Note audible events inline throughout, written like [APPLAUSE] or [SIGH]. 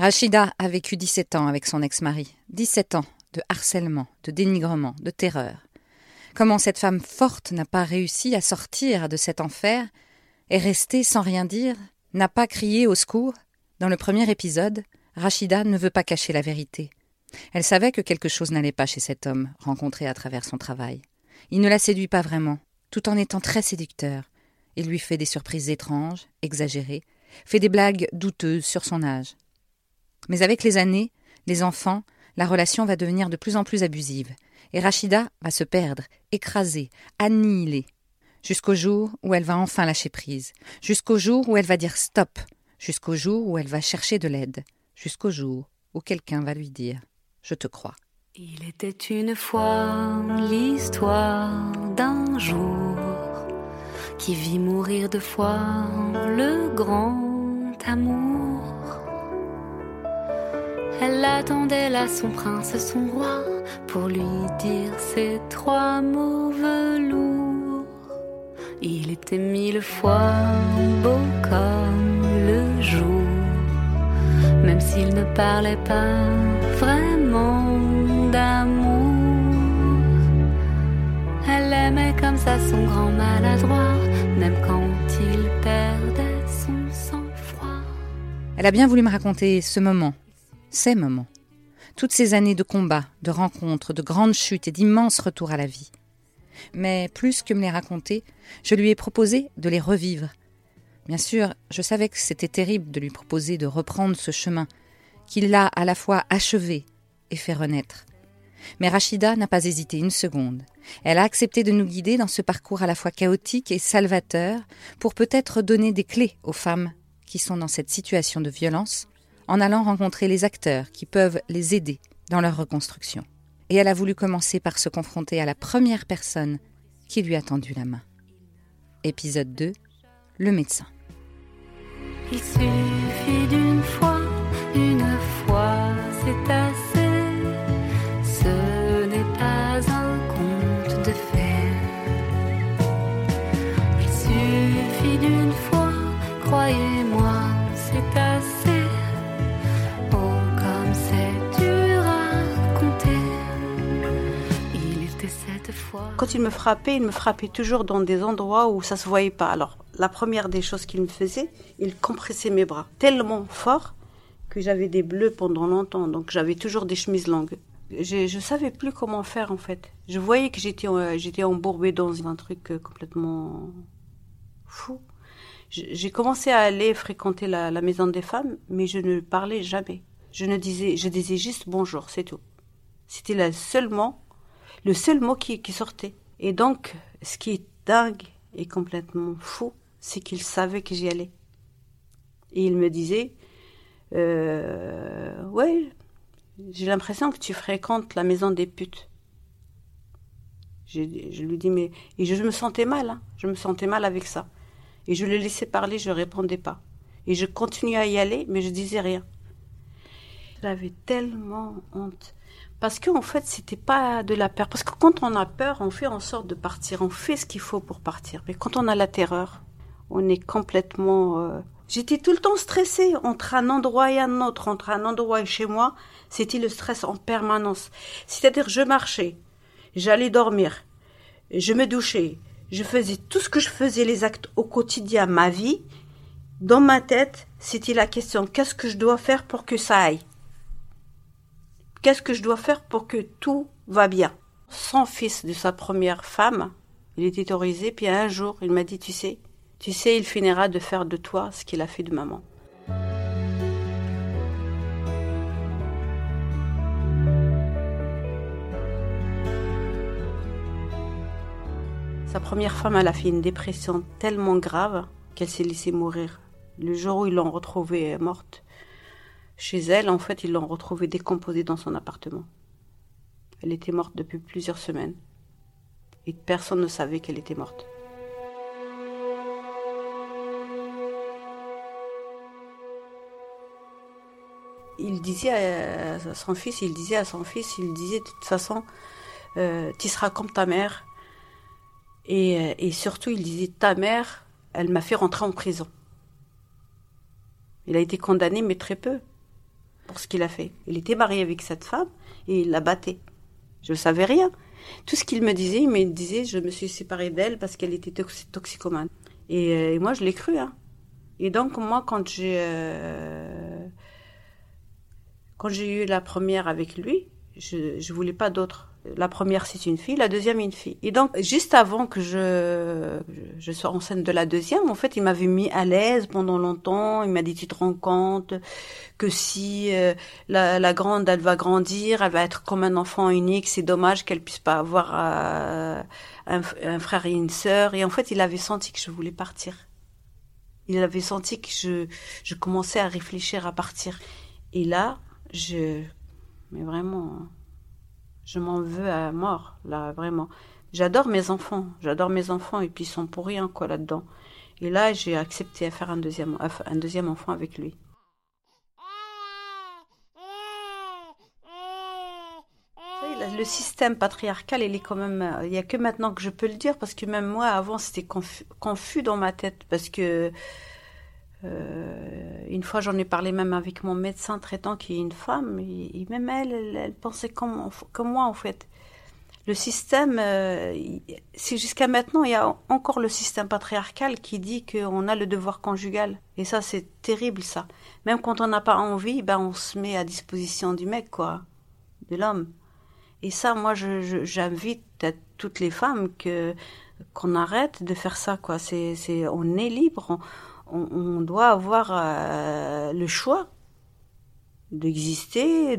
Rachida a vécu 17 ans avec son ex-mari. 17 ans de harcèlement, de dénigrement, de terreur. Comment cette femme forte n'a pas réussi à sortir de cet enfer, est restée sans rien dire, n'a pas crié au secours? Dans le premier épisode, Rachida ne veut pas cacher la vérité. Elle savait que quelque chose n'allait pas chez cet homme rencontré à travers son travail. Il ne la séduit pas vraiment, tout en étant très séducteur. Il lui fait des surprises étranges, exagérées, fait des blagues douteuses sur son âge. Mais avec les années, les enfants, la relation va devenir de plus en plus abusive, et Rachida va se perdre, écrasée, annihilée, jusqu'au jour où elle va enfin lâcher prise, jusqu'au jour où elle va dire stop, jusqu'au jour où elle va chercher de l'aide, jusqu'au jour où quelqu'un va lui dire Je te crois. Il était une fois l'histoire d'un jour qui vit mourir deux fois le grand amour. Elle attendait là son prince, son roi, pour lui dire ces trois mots velours. Il était mille fois beau comme le jour, même s'il ne parlait pas vraiment d'amour. Elle aimait comme ça son grand maladroit, même quand il perdait son sang-froid. Elle a bien voulu me raconter ce moment, ces moments, toutes ces années de combats, de rencontres, de grandes chutes et d'immenses retours à la vie. Mais plus que me les raconter, je lui ai proposé de les revivre. Bien sûr, je savais que c'était terrible de lui proposer de reprendre ce chemin, qu'il l'a à la fois achevé et fait renaître. Mais Rachida n'a pas hésité une seconde. Elle a accepté de nous guider dans ce parcours à la fois chaotique et salvateur pour peut-être donner des clés aux femmes qui sont dans cette situation de violence en allant rencontrer les acteurs qui peuvent les aider dans leur reconstruction. Et elle a voulu commencer par se confronter à la première personne qui lui a tendu la main. Épisode 2 Le médecin. Il suffit d'une fois, une fois, c'est Quand il me frappait, il me frappait toujours dans des endroits où ça se voyait pas. Alors, la première des choses qu'il me faisait, il compressait mes bras tellement fort que j'avais des bleus pendant longtemps. Donc, j'avais toujours des chemises longues. Je, je savais plus comment faire en fait. Je voyais que j'étais euh, j'étais embourbée dans un truc euh, complètement fou. J'ai commencé à aller fréquenter la, la maison des femmes, mais je ne parlais jamais. Je ne disais, je disais juste bonjour, c'est tout. C'était le seul mot, le seul mot qui, sortait. Et donc, ce qui est dingue et complètement fou, c'est qu'il savait que j'y allais. Et il me disait, euh, ouais, j'ai l'impression que tu fréquentes la maison des putes. Je lui dis, mais. Et je, me sentais mal, hein. je me sentais mal avec ça. Et je le laissais parler, je répondais pas. Et je continuais à y aller, mais je disais rien. J'avais tellement honte. Parce qu'en fait, c'était pas de la peur. Parce que quand on a peur, on fait en sorte de partir. On fait ce qu'il faut pour partir. Mais quand on a la terreur, on est complètement. euh, J'étais tout le temps stressée entre un endroit et un autre, entre un endroit et chez moi. C'était le stress en permanence. C'est-à-dire, je marchais, j'allais dormir, je me douchais, je faisais tout ce que je faisais, les actes au quotidien, ma vie. Dans ma tête, c'était la question qu'est-ce que je dois faire pour que ça aille? Qu'est-ce que je dois faire pour que tout va bien? Son fils de sa première femme, il était autorisé, puis un jour, il m'a dit, tu sais, tu sais, il finira de faire de toi ce qu'il a fait de maman. Sa première femme, elle a fait une dépression tellement grave qu'elle s'est laissée mourir. Le jour où ils l'ont retrouvée morte, chez elle, en fait, ils l'ont retrouvée décomposée dans son appartement. Elle était morte depuis plusieurs semaines. Et personne ne savait qu'elle était morte. Il disait à son fils, il disait à son fils, il disait de toute façon, euh, tu seras comme ta mère. Euh, et surtout, il disait, ta mère, elle m'a fait rentrer en prison. Il a été condamné, mais très peu. Pour ce qu'il a fait. Il était marié avec cette femme et il la battait. Je ne savais rien. Tout ce qu'il me disait, il me disait je me suis séparée d'elle parce qu'elle était toxicomane. Et, euh, et, moi, je l'ai cru. Hein. Et donc, moi, quand j'ai euh, quand j'ai eu la première avec lui, je ne voulais pas d'autre. La première, c'est une fille, la deuxième, une fille. Et donc, juste avant que je, je sois enceinte de la deuxième, en fait, il m'avait mis à l'aise pendant longtemps. Il m'a dit, tu te rends compte que si euh, la, la, grande, elle va grandir, elle va être comme un enfant unique, c'est dommage qu'elle puisse pas avoir euh, un, un, frère et une sœur. Et en fait, il avait senti que je voulais partir. Il avait senti que je, je commençais à réfléchir à partir. Et là, je... Mais vraiment je m'en veux à mort, là, vraiment. J'adore mes enfants, j'adore mes enfants, et puis ils sont pour rien, quoi, là-dedans. Et là, j'ai accepté à faire un deuxième, un deuxième enfant avec lui. Le système patriarcal, il est quand même. Il n'y a que maintenant que je peux le dire, parce que même moi, avant, c'était confus dans ma tête, parce que euh, une fois, j'en ai parlé même avec mon médecin traitant qui est une femme, et, même elle, elle, pensait comme, moi en fait. Le système, euh, c'est jusqu'à maintenant, il y a encore le système patriarcal qui dit qu'on a le devoir conjugal. Et ça, c'est terrible, ça. Même quand on n'a pas envie, ben, on se met à disposition du mec, quoi, de l'homme. Et ça, moi, j'invite à toutes les femmes qu'on arrête de faire ça, quoi. C'est, on est libre doit avoir euh, le choix d'exister,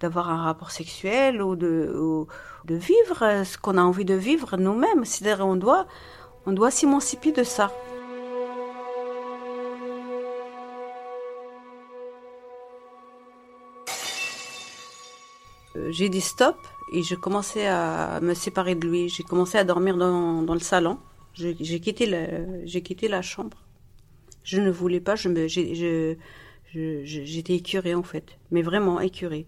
d'avoir un rapport sexuel ou de, de vivre ce qu'on a envie de vivre nous-mêmes. C'est-à-dire on doit, on doit s'émanciper de ça. Euh, j'ai dit stop et je commençais à me séparer de lui. J'ai commencé à dormir dans, dans le salon. J'ai quitté, j'ai quitté la chambre. Je ne voulais pas, je me, j'étais écurée en fait, mais vraiment écurée.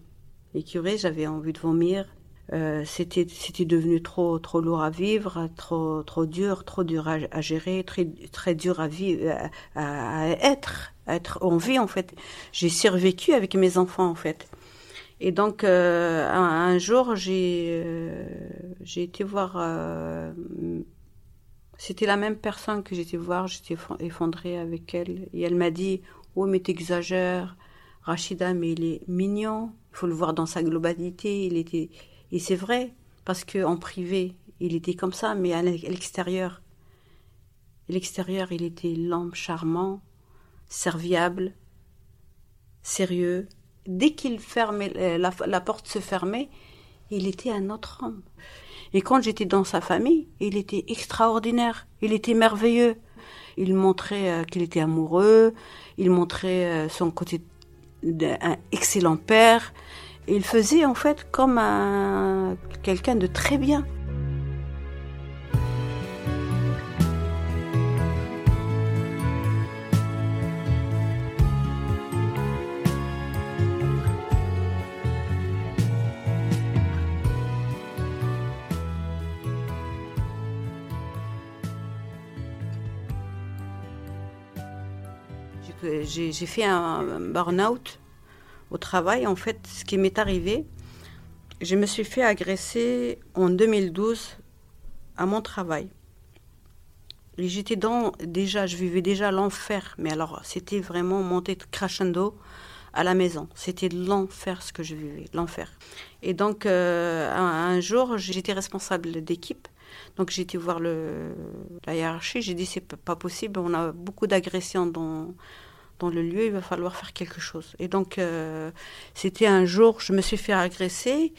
Écurée, j'avais envie de vomir. Euh, c'était, c'était devenu trop, trop lourd à vivre, trop, trop dur, trop dur à, gérer, très, très dur à vivre, à, être, à être en vie en fait. J'ai survécu avec mes enfants en fait. Et donc euh, un, jour, j'ai, euh, j'ai été voir c'était la même personne que j'étais voir, j'étais effondrée avec elle. Et elle m'a dit Oh, mais t'exagères, Rachida, mais il est mignon, il faut le voir dans sa globalité. Il était... Et c'est vrai, parce qu'en privé, il était comme ça, mais à l'extérieur, l'extérieur, il était l'homme charmant, serviable, sérieux. Dès qu'il fermait, euh, la, la porte se fermait, il était un autre homme. Et quand j'étais dans sa famille, il était extraordinaire, il était merveilleux. Il montrait euh, qu'il était amoureux, il montrait euh, son côté d'un excellent père. Il faisait en fait comme un, quelqu'un de très bien. J'ai fait un burn-out au travail. En fait, ce qui m'est arrivé, je me suis fait agresser en 2012 à mon travail. Et j'étais dans, déjà, je vivais déjà l'enfer, mais alors c'était vraiment monté crescendo à la maison. C'était l'enfer ce que je vivais, l'enfer. Et donc, euh, un, jour, j'étais responsable d'équipe. Donc, j'ai été voir le, la hiérarchie. J'ai dit, c'est pas possible, on a beaucoup d'agressions dans, dans le lieu, il va falloir faire quelque chose. Et donc, euh, c'était un jour, je me suis fait agresser.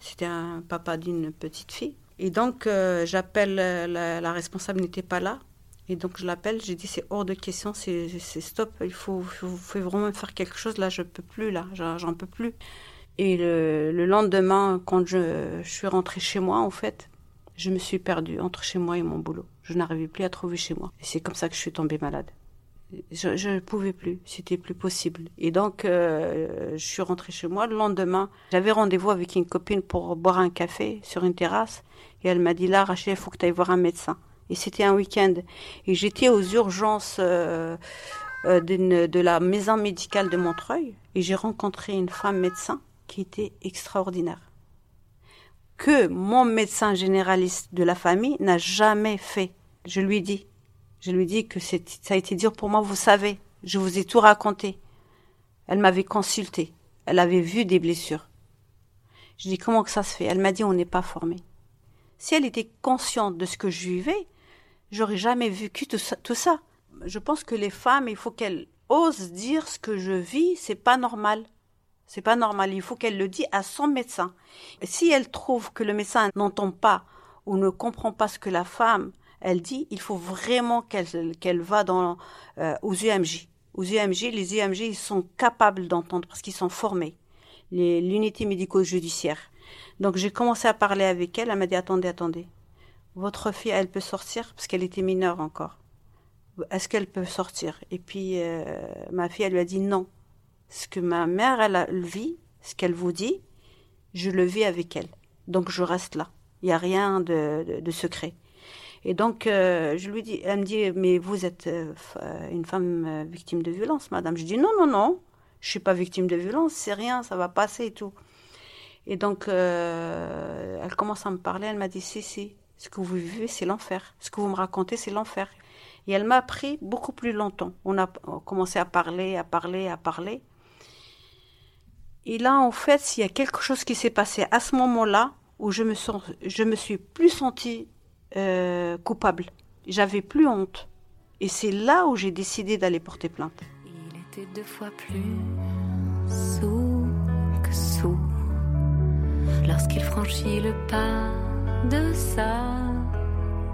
C'était un papa d'une petite fille. Et donc, euh, j'appelle, euh, la, responsable n'était pas là. Et donc, je l'appelle, j'ai dit, c'est hors de question, c'est stop, il faut, vraiment faire quelque chose. Là, je peux plus, là, j'en peux plus. Et le, le lendemain, quand je, je, suis rentrée chez moi, en fait, je me suis perdue entre chez moi et mon boulot. Je n'arrivais plus à trouver chez moi. Et c'est comme ça que je suis tombée malade je ne pouvais plus, c'était plus possible. Et donc, euh, je suis rentrée chez moi. Le lendemain, j'avais rendez-vous avec une copine pour boire un café sur une terrasse. Et elle m'a dit, là, Rachel, il faut que tu ailles voir un médecin. Et c'était un week-end. Et j'étais aux urgences euh, euh, de la maison médicale de Montreuil et j'ai rencontré une femme médecin qui était extraordinaire. Que mon médecin généraliste de la famille n'a jamais fait. Je lui dis. Je lui dis que ça a été dur pour moi, vous savez. Je vous ai tout raconté. Elle m'avait consulté. Elle avait vu des blessures. Je dis comment que ça se fait? Elle m'a dit on n'est pas formé. Si elle était consciente de ce que je vivais, j'aurais jamais vécu tout ça. Je pense que les femmes, il faut qu'elles osent dire ce que je vis, c'est pas normal. C'est pas normal. Il faut qu'elle le dise à son médecin. si elle trouve que le médecin n'entend pas ou ne comprend pas ce que la femme elle dit, il faut vraiment qu'elle va dans euh, aux UMJ. Aux UMJ, les UMJ ils sont capables d'entendre parce qu'ils sont formés. L'unité médico-judiciaire. Donc j'ai commencé à parler avec elle. Elle m'a dit attendez, attendez. Votre fille, elle peut sortir parce qu'elle était mineure encore. Est-ce qu'elle peut sortir? Et puis euh, ma fille, elle lui a dit non. Ce que ma mère, elle, a, vit, ce qu'elle vous dit, je le vis avec elle. Donc je reste là. Il n'y a rien de, secret. Et donc, euh, je lui dis, elle me dit, mais vous êtes euh, une femme victime de violence, madame. Je dis, non, non, non, je suis pas victime de violence, c'est rien, ça va passer et tout. Et donc, elle commence à me parler, elle m'a dit, si, si, ce que vous vivez, c'est l'enfer. Ce que vous me racontez, c'est l'enfer. Et elle m'a pris beaucoup plus longtemps. On a commencé à parler, à parler, à parler. Et là, en fait, il y a quelque chose qui s'est passé à ce moment-là où je me, sens, je me suis plus sentie euh, coupable. J'avais plus honte. Et c'est là où j'ai décidé d'aller porter plainte. Il était deux fois plus sous que sous lorsqu'il franchit le pas de sa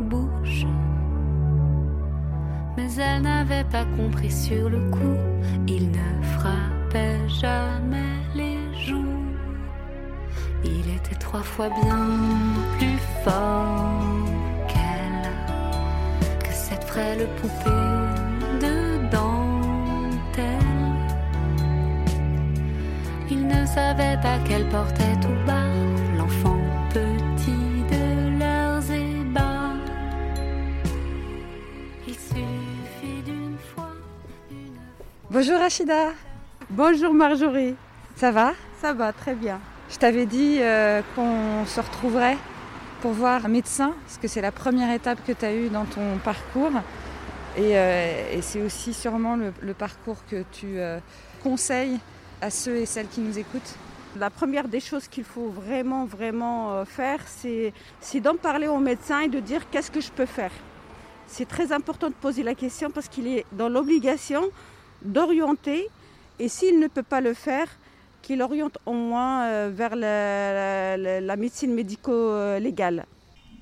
bouche. Mais elle n'avait pas compris sur le coup, il ne frappait jamais les joues. Il était trois fois bien plus fort frêle poupée de dentelle. Il ne savait pas qu'elle portait tout bas l'enfant Bonjour Rachida. Bonjour Marjorie. Ça va? Ça va, très bien. Je t'avais dit euh, qu'on se retrouverait pour voir médecin, parce que c'est la première étape que tu as eue dans ton parcours. Et, euh, c'est aussi sûrement le, parcours que tu euh, conseilles à ceux et celles qui nous écoutent. La première des choses qu'il faut vraiment, vraiment faire, c'est d'en parler au médecin et de dire qu'est-ce que je peux faire. C'est très important de poser la question parce qu'il est dans l'obligation d'orienter et s'il ne peut pas le faire, qu'il oriente au moins euh, vers la, médecine médico-légale.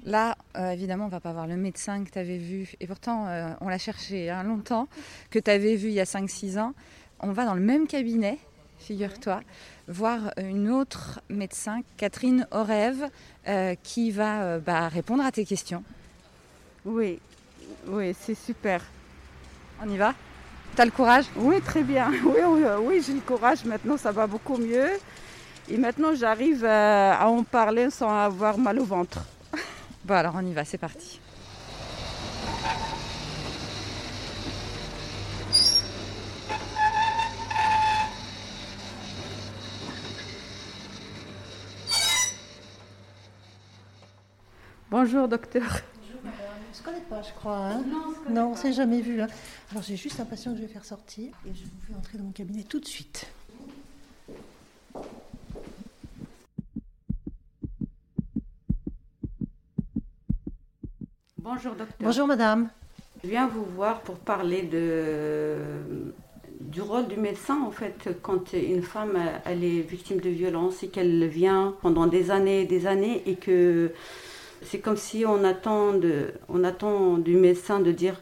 Là, euh, évidemment, on va pas voir le médecin que tu avais vu, et pourtant euh, on l'a cherché hein, longtemps, que tu avais vu il y a 5-6 ans. On va dans le même cabinet, figure-toi, voir une autre médecin, Catherine Orève, qui va bah, répondre à tes questions. Oui, oui, c'est super. On y va? T'as le courage Oui, très bien. [LAUGHS] Oui, oui, oui j'ai le courage. Maintenant, ça va beaucoup mieux. Et maintenant, j'arrive euh, à en parler sans avoir mal au ventre. [LAUGHS] Bon, alors on y va, c'est parti. Bonjour, docteur. Se connaît pas, je crois. Hein non, on ne s'est jamais vu. Hein. Alors j'ai juste l'impression que je vais faire sortir et je vous fais entrer dans mon cabinet tout de suite. Bonjour docteur. Bonjour madame. Je viens vous voir pour parler de, du rôle du médecin en fait quand une femme elle est victime de violence et qu'elle vient pendant des années et des années et que c'est comme si on attend, de, on attend du médecin de dire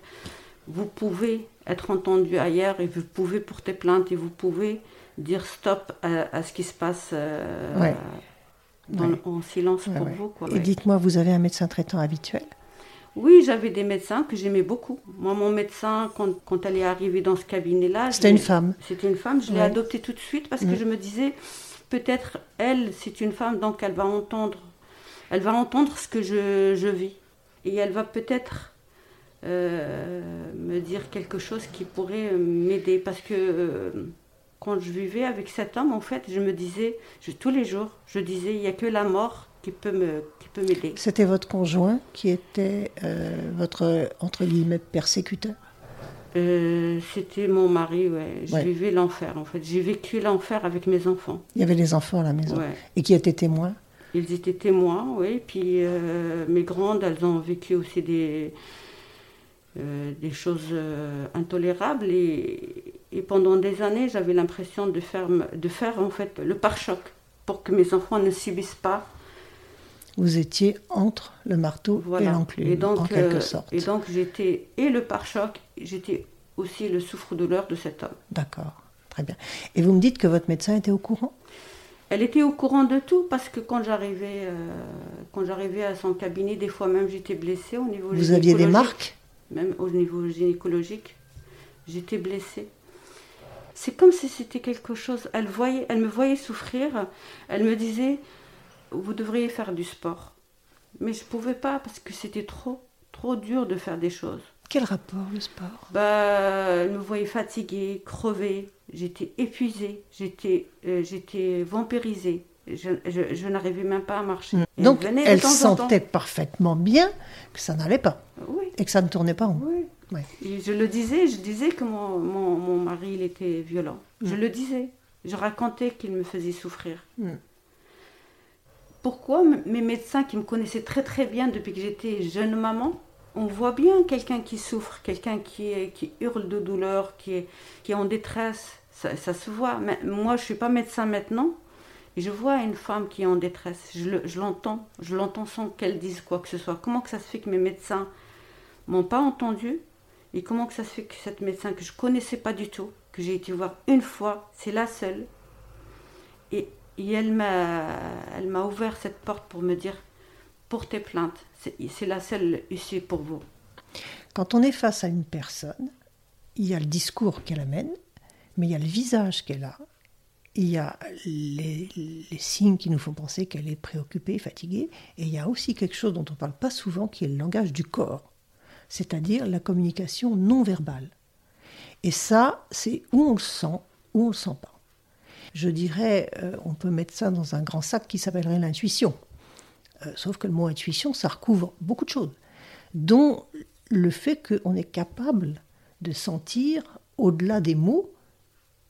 vous pouvez être entendu ailleurs et vous pouvez porter plainte et vous pouvez dire stop à, ce qui se passe euh, en silence pour vous. et dites-moi, vous avez un médecin traitant habituel? Oui, j'avais des médecins que j'aimais beaucoup. Moi, mon médecin, quand, elle est arrivée dans ce cabinet-là... C'était une femme. C'était une femme. Je l'ai adoptée tout de suite parce que je me disais, peut-être, elle, c'est une femme, donc elle va entendre elle va entendre ce que je, vis. Et elle va peut-être euh, me dire quelque chose qui pourrait m'aider. Parce que euh, quand je vivais avec cet homme, en fait, je me disais, je, tous les jours, je disais, il n'y a que la mort qui peut me qui peut m'aider. C'était votre conjoint qui était euh, votre, entre guillemets, persécuteur? C'était mon mari, ouais. Je vivais l'enfer, en fait. J'ai vécu l'enfer avec mes enfants. Il y avait les enfants à la maison. Et qui étaient témoins? Ils étaient témoins, oui. Puis mes grandes, elles ont vécu aussi des euh, des choses euh, intolérables et, et, pendant des années j'avais l'impression de faire, de faire en fait le pare-choc pour que mes enfants ne subissent pas. Vous étiez entre le marteau et l'enclume, en quelque euh, sorte. Et donc j'étais et le pare-choc, j'étais aussi le souffre-douleur de cet homme. D'accord, très bien. Et vous me dites que votre médecin était au courant? Elle était au courant de tout parce que quand j'arrivais, quand j'arrivais à son cabinet, des fois même j'étais blessée au niveau. Vous aviez des marques? Même au niveau gynécologique, j'étais blessée. C'est comme si c'était quelque chose. Elle, voyait, elle me voyait souffrir. Elle me disait Vous devriez faire du sport. Mais je ne pouvais pas parce que c'était trop, trop dur de faire des choses. Quel rapport le sport? Bah, Elle me voyait fatiguée, crevée. J'étais épuisée. J'étais, euh, j'étais vampirisée. Je, n'arrivais même pas à marcher. Donc, elle, sentait parfaitement bien que ça n'allait pas. Et que ça ne tournait pas en oui. je le disais, je disais que mon, mon, mari, il était violent. Je mm. le disais. Je racontais qu'il me faisait souffrir. Mm. Pourquoi mes médecins qui me connaissaient très très bien depuis que j'étais jeune maman, on voit bien quelqu'un qui souffre, quelqu'un qui, qui hurle de douleur, qui est, qui est en détresse. Ça, se voit. Mais moi, je ne suis pas médecin maintenant je vois une femme qui est en détresse, je l'entends, je l'entends sans qu'elle dise quoi que ce soit. Comment que ça se fait que mes médecins m'ont pas entendu Et comment que ça se fait que cette médecin que je connaissais pas du tout, que j'ai été voir une fois, c'est la seule, et, m'a elle m'a ouvert cette porte pour me dire portez plainte, c'est la seule issue pour vous. Quand on est face à une personne, il y a le discours qu'elle amène, mais il y a le visage qu'elle a, il y a les, signes qui nous font penser qu'elle est préoccupée, fatiguée, et il y a aussi quelque chose dont on ne parle pas souvent qui est le langage du corps, c'est-à-dire la communication non verbale. Et ça, c'est où on le sent, où on ne le sent pas. Je dirais, euh, on peut mettre ça dans un grand sac qui s'appellerait l'intuition. Euh, sauf que le mot intuition, ça recouvre beaucoup de choses, dont le fait qu'on est capable de sentir, au-delà des mots,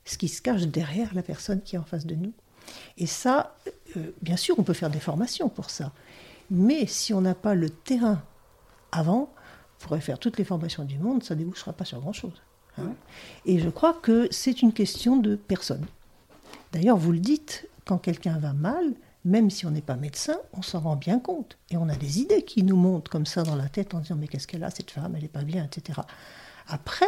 ce qui se cache derrière la personne qui est en face de nous. Et ça, euh, bien sûr, on peut faire des formations pour ça. Mais si on n'a pas le terrain avant, on pourrait faire toutes les formations du monde, ça ne débouchera pas sur grand-chose. Hein. Et je crois que c'est une question de personne. D'ailleurs, vous le dites, quand quelqu'un va mal, même si on n'est pas médecin, on s'en rend bien compte. Et on a des idées qui nous montent comme ça dans la tête en disant mais qu'est-ce qu'elle a, cette femme, elle n'est pas bien, etc. Après,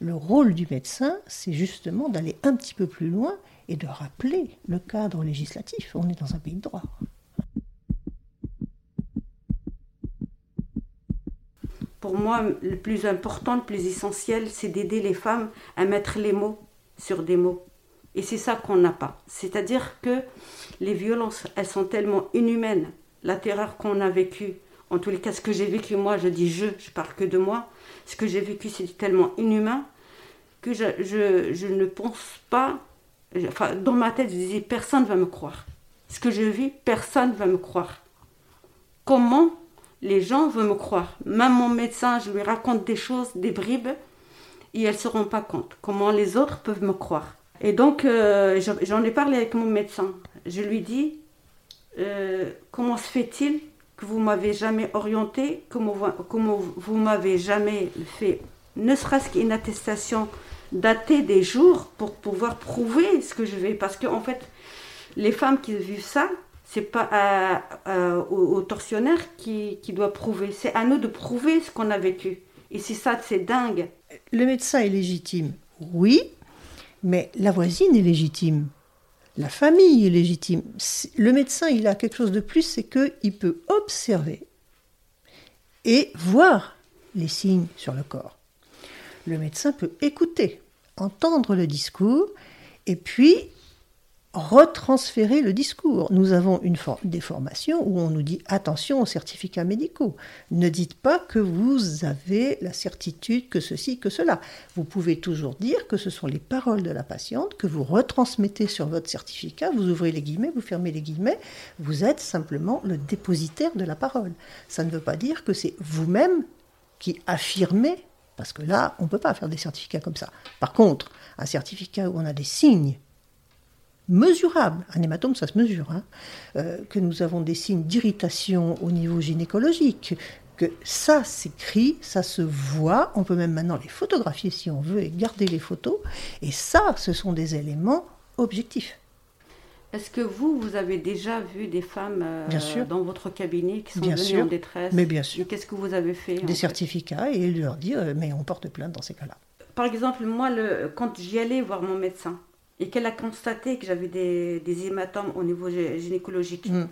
le rôle du médecin, c'est justement d'aller un petit peu plus loin et de rappeler le cadre législatif. On est dans un pays de droit. Pour moi, le plus important, le plus essentiel, c'est d'aider les femmes à mettre les mots sur des mots. Et c'est ça qu'on n'a pas. C'est-à-dire que les violences, elles sont tellement inhumaines. La terreur qu'on a vécue, en tous les cas, ce que j'ai vécu moi, je dis je, je parle que de moi. Ce que j'ai vécu, c'est tellement inhumain que je, ne pense pas. Enfin, dans ma tête, je disais personne ne va me croire. Ce que je vis, personne ne va me croire. Comment les gens veulent me croire? Même mon médecin, je lui raconte des choses, des bribes, et elles ne se rendent pas compte. Comment les autres peuvent me croire? Et donc, euh, j'en ai parlé avec mon médecin. Je lui dis euh, comment se fait-il que vous m'avez jamais orienté, comment, comment vous m'avez jamais fait, ne serait-ce qu'une attestation dater des jours pour pouvoir prouver ce que je vais? Parce que, en fait, les femmes qui vivent ça, c'est pas au, tortionnaire qui, qui doit prouver. C'est à nous de prouver ce qu'on a vécu. Et c'est ça, c'est dingue. Le médecin est légitime, oui, mais la voisine est légitime. La famille est légitime. Le médecin, il a quelque chose de plus, c'est qu'il peut observer et voir les signes sur le corps. Le médecin peut écouter entendre le discours et puis retransférer le discours. Nous avons une des formations où on nous dit attention aux certificats médicaux. Ne dites pas que vous avez la certitude que ceci, que cela. Vous pouvez toujours dire que ce sont les paroles de la patiente que vous retransmettez sur votre certificat. Vous ouvrez les guillemets, vous fermez les guillemets. Vous êtes simplement le dépositaire de la parole. Ça ne veut pas dire que c'est vous-même qui affirmez, parce que là, on ne peut pas faire des certificats comme ça. Par contre, un certificat où on a des signes mesurable. Un hématome, ça se mesure. Hein. Euh, que nous avons des signes d'irritation au niveau gynécologique, que ça s'écrit, ça se voit. On peut même maintenant les photographier si on veut et garder les photos. Et ça, ce sont des éléments objectifs. Est-ce que vous, vous avez déjà vu des femmes euh, dans votre cabinet qui sont venues en détresse Mais bien sûr. Qu'est-ce que vous avez fait Des certificats et leur dire, euh, mais on porte plainte dans ces cas-là. Par exemple, moi, le, quand j'y allais voir mon médecin, et qu'elle a constaté que j'avais des, hématomes au niveau gynécologique. Mm.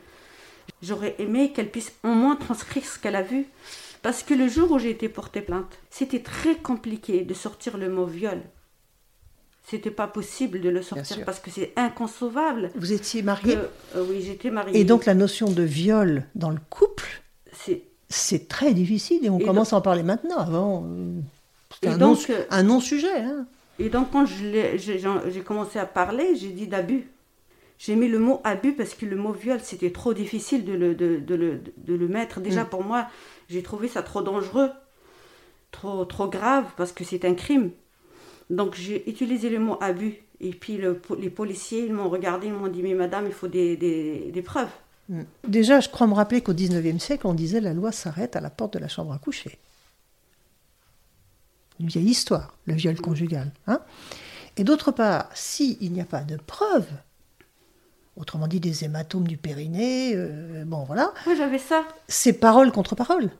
J'aurais aimé qu'elle puisse au moins transcrire ce qu'elle a vu. Parce que le jour où j'ai été portée plainte, c'était très compliqué de sortir le mot viol. C'était pas possible de le sortir parce que c'est inconcevable. Vous étiez mariée euh, Oui, j'étais mariée. Et donc la notion de viol dans le couple, c'est très difficile et on commence à en parler maintenant. Avant, euh, c'était euh, un non-sujet. Hein. Et donc, quand j'ai commencé à parler, j'ai dit d'abus. J'ai mis le mot abus parce que le mot viol, c'était trop difficile de le, de, le, de le, mettre. Déjà, mm. pour moi, j'ai trouvé ça trop dangereux, trop, trop grave, parce que c'est un crime. Donc, j'ai utilisé le mot abus. Et puis, les policiers, ils m'ont regardé, ils m'ont dit, mais madame, il faut des, des, des preuves. Mm. Déjà, je crois me rappeler qu'au 19e siècle, on disait la loi s'arrête à la porte de la chambre à coucher une vieille histoire, le viol conjugal. Hein et d'autre part, s'il n'y a pas de preuves, autrement dit des hématomes du périnée, euh, bon voilà. Oui, j'avais ça. C'est parole contre parole.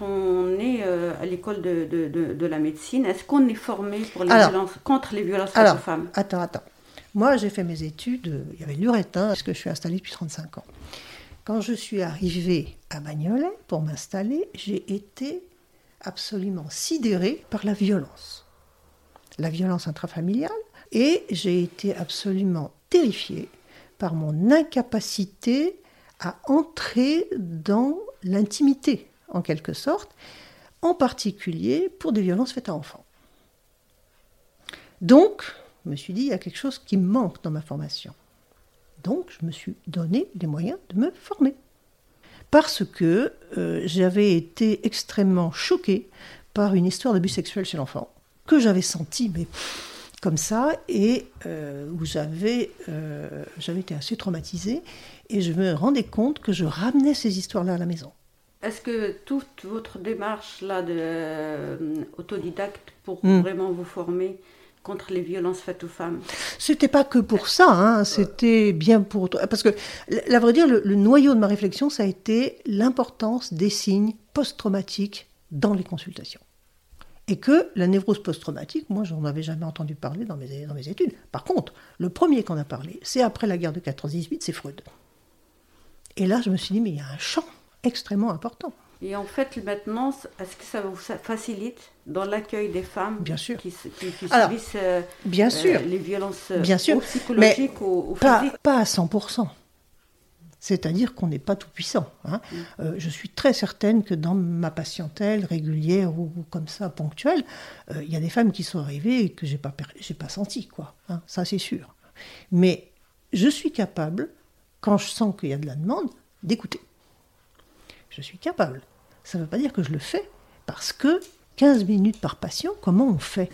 Quand on est euh, à l'école de, de, de, la médecine, est-ce qu'on est formé pour les violences, contre les violences faites aux femmes? Attends, attends. Moi, j'ai fait mes études, euh, il y avait l'urétin, parce que je suis installée depuis 35 ans. Quand je suis arrivée à Bagnolet pour m'installer, j'ai été absolument sidérée par la violence. La violence intrafamiliale, et j'ai été absolument terrifiée par mon incapacité à entrer dans l'intimité en quelque sorte, en particulier pour des violences faites à enfants. Donc, je me suis dit, il y a quelque chose qui manque dans ma formation. Donc, je me suis donné les moyens de me former. Parce que euh, j'avais été extrêmement choquée par une histoire d'abus sexuel chez l'enfant, que j'avais senti, mais comme ça, et euh, où euh, j'avais été assez traumatisée, et je me rendais compte que je ramenais ces histoires-là à la maison. Est-ce que toute votre démarche là de euh, autodidacte pour hmm. vraiment vous former contre les violences faites aux femmes? C'était pas que pour ça, hein, c'était bien pour parce que la vrai dire le, noyau de ma réflexion ça a été l'importance des signes post-traumatiques dans les consultations. Et que la névrose post-traumatique, moi, j'en avais jamais entendu parler dans mes, dans mes études. Par contre, le premier qu'on a parlé, c'est après la guerre de 14-18, c'est Freud. Et là, je me suis dit, mais il y a un champ extrêmement important. Et en fait, maintenant, est-ce que ça vous facilite dans l'accueil des femmes bien sûr. qui, subissent euh, bien euh, sûr. les violences bien sûr. psychologiques ou, pas, pas, à 100%. C'est-à-dire qu'on n'est pas tout puissant. Hein. Mm. Euh, je suis très certaine que dans ma patientèle régulière ou, comme ça ponctuelle, il y a des femmes qui sont arrivées et que j'ai pas j'ai pas senti quoi. Hein. ça c'est sûr. Mais je suis capable, quand je sens qu'il y a de la demande, d'écouter je suis capable. Ça ne veut pas dire que je le fais, parce que 15 minutes par patient, comment on fait?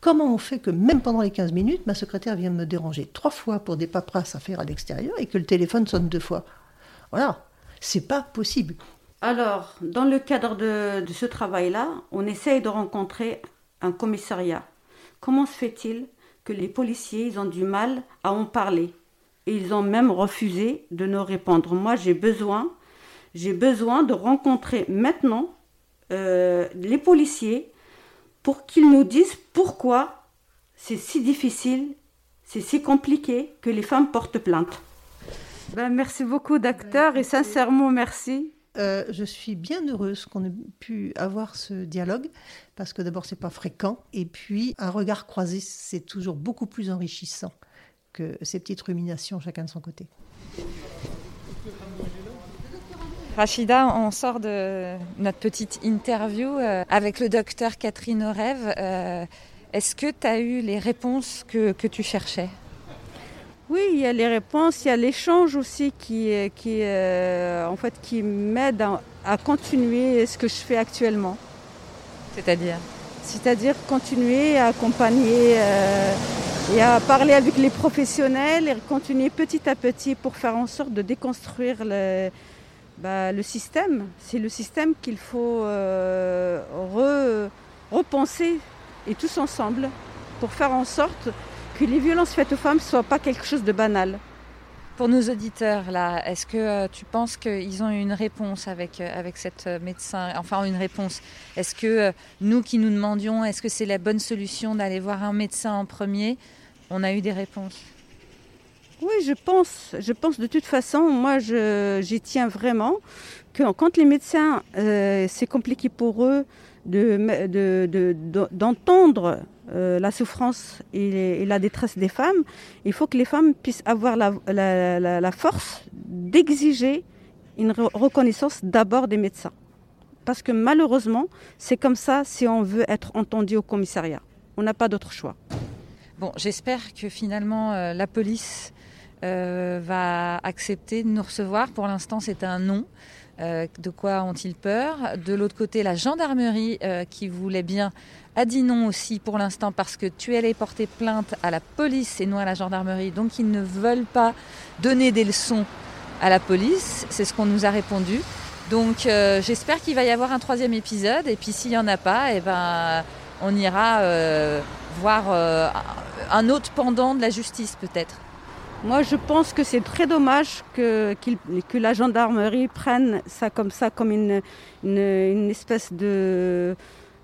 Comment on fait que même pendant les 15 minutes, ma secrétaire vient me déranger trois fois pour des paperasses à faire à l'extérieur et que le téléphone sonne deux fois? Voilà, c'est pas possible. Alors, dans le cadre de, ce travail-là, on essaye de rencontrer un commissariat. Comment se fait-il que les policiers ils ont du mal à en parler? Et ils ont même refusé de nous répondre Moi, j'ai besoin j'ai besoin de rencontrer maintenant euh, les policiers pour qu'ils nous disent pourquoi c'est si difficile, c'est si compliqué que les femmes portent plainte. Ben, merci beaucoup, docteur, et sincèrement, merci. Euh, je suis bien heureuse qu'on ait pu avoir ce dialogue parce que d'abord c'est pas fréquent et puis un regard croisé c'est toujours beaucoup plus enrichissant que ces petites ruminations chacun de son côté. Rachida, on sort de notre petite interview euh, avec le docteur Catherine Orève. Euh, Est-ce que tu as eu les réponses que, que tu cherchais? Oui, il y a les réponses, il y a l'échange aussi qui, qui, euh, en fait, qui m'aide à, à continuer ce que je fais actuellement. C'est-à-dire? C'est-à-dire continuer à accompagner euh, et à parler avec les professionnels et continuer petit à petit pour faire en sorte de déconstruire le, bah, le système. C'est le système qu'il faut euh, re- repenser et tous ensemble pour faire en sorte que les violences faites aux femmes ne soient pas quelque chose de banal. Pour nos auditeurs, là, est-ce que euh, tu penses qu'ils ont eu une réponse avec, euh, avec cette médecin Enfin, une réponse? Est-ce que nous qui nous demandions, est-ce que c'est la bonne solution d'aller voir un médecin en premier On a eu des réponses? Oui, je pense. Je pense de toute façon, moi, j'y tiens vraiment que quand les médecins, euh, c'est compliqué pour eux de me- de- de- d'entendre euh, la souffrance et, la détresse des femmes, il faut que les femmes puissent avoir la, force d'exiger une re- reconnaissance d'abord des médecins. Parce que malheureusement, c'est comme ça si on veut être entendu au commissariat. On n'a pas d'autre choix. Bon, j'espère que finalement euh, la police euh, va accepter de nous recevoir. Pour l'instant, c'est un non. Euh, de quoi ont-ils peur? De l'autre côté, la gendarmerie euh, qui voulait bien a dit non aussi pour l'instant parce que tu allais porter plainte à la police et non à la gendarmerie. Donc ils ne veulent pas donner des leçons à la police. C'est ce qu'on nous a répondu. Donc j'espère qu'il va y avoir un troisième épisode. Et puis s'il n'y en a pas, eh ben, on ira voir un autre pendant de la justice peut-être. Moi, je pense que c'est très dommage que, que la gendarmerie prenne ça comme ça, comme une, une, espèce de,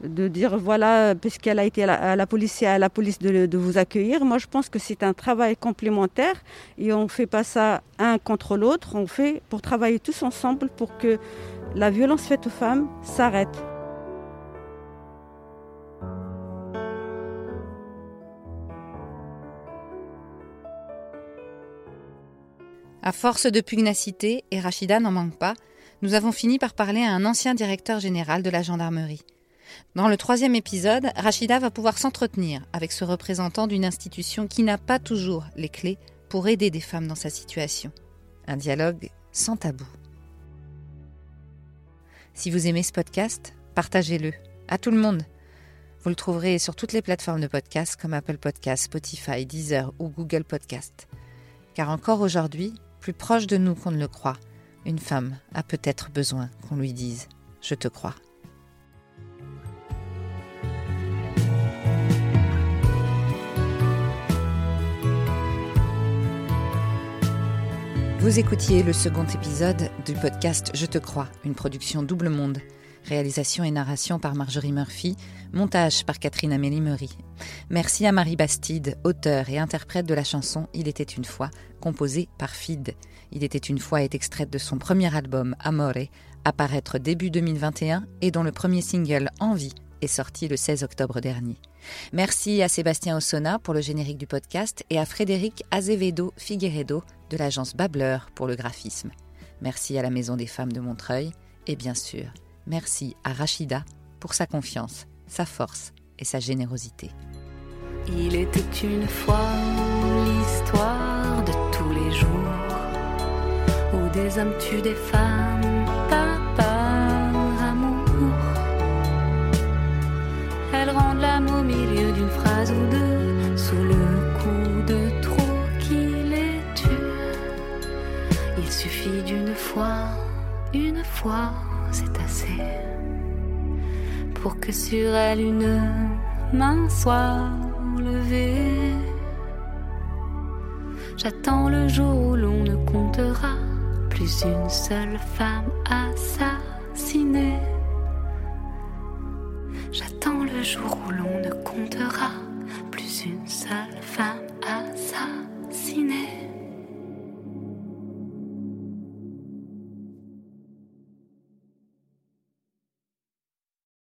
de dire voilà, puisqu'elle a été à la, police, c'est à la police de, de vous accueillir. Moi, je pense que c'est un travail complémentaire et on ne fait pas ça un contre l'autre, on fait pour travailler tous ensemble pour que la violence faite aux femmes s'arrête. À force de pugnacité, et Rachida n'en manque pas, nous avons fini par parler à un ancien directeur général de la gendarmerie. Dans le troisième épisode, Rachida va pouvoir s'entretenir avec ce représentant d'une institution qui n'a pas toujours les clés pour aider des femmes dans sa situation. Un dialogue sans tabou. Si vous aimez ce podcast, partagez-le à tout le monde. Vous le trouverez sur toutes les plateformes de podcast comme Apple Podcast, Spotify, Deezer ou Google Podcast. Car encore aujourd'hui, plus proche de nous qu'on ne le croit, une femme a peut-être besoin qu'on lui dise ⁇ Je te crois ⁇ Vous écoutiez le second épisode du podcast Je te crois, une production double monde. Réalisation et narration par Marjorie Murphy, montage par Catherine Amélie Meury. Merci à Marie Bastide, auteure et interprète de la chanson Il était une fois, composée par Fid. Il était une fois est extraite de son premier album Amore, apparaître début 2021 et dont le premier single Envie est sorti le 16 octobre dernier. Merci à Sébastien Ossona pour le générique du podcast et à Frédéric Azevedo Figueredo de l'agence Bableur pour le graphisme. Merci à la Maison des Femmes de Montreuil et bien sûr, merci à Rachida pour sa confiance, sa force et sa générosité. Il était une fois l'histoire de tous les jours où des hommes tuent des femmes par amour. Elles rendent l'âme au milieu d'une phrase ou deux sous le coup de trop qui les tue. Il suffit d'une fois, une fois, pour que sur elle une main soit levée. J'attends le jour où l'on ne comptera plus une seule femme assassinée.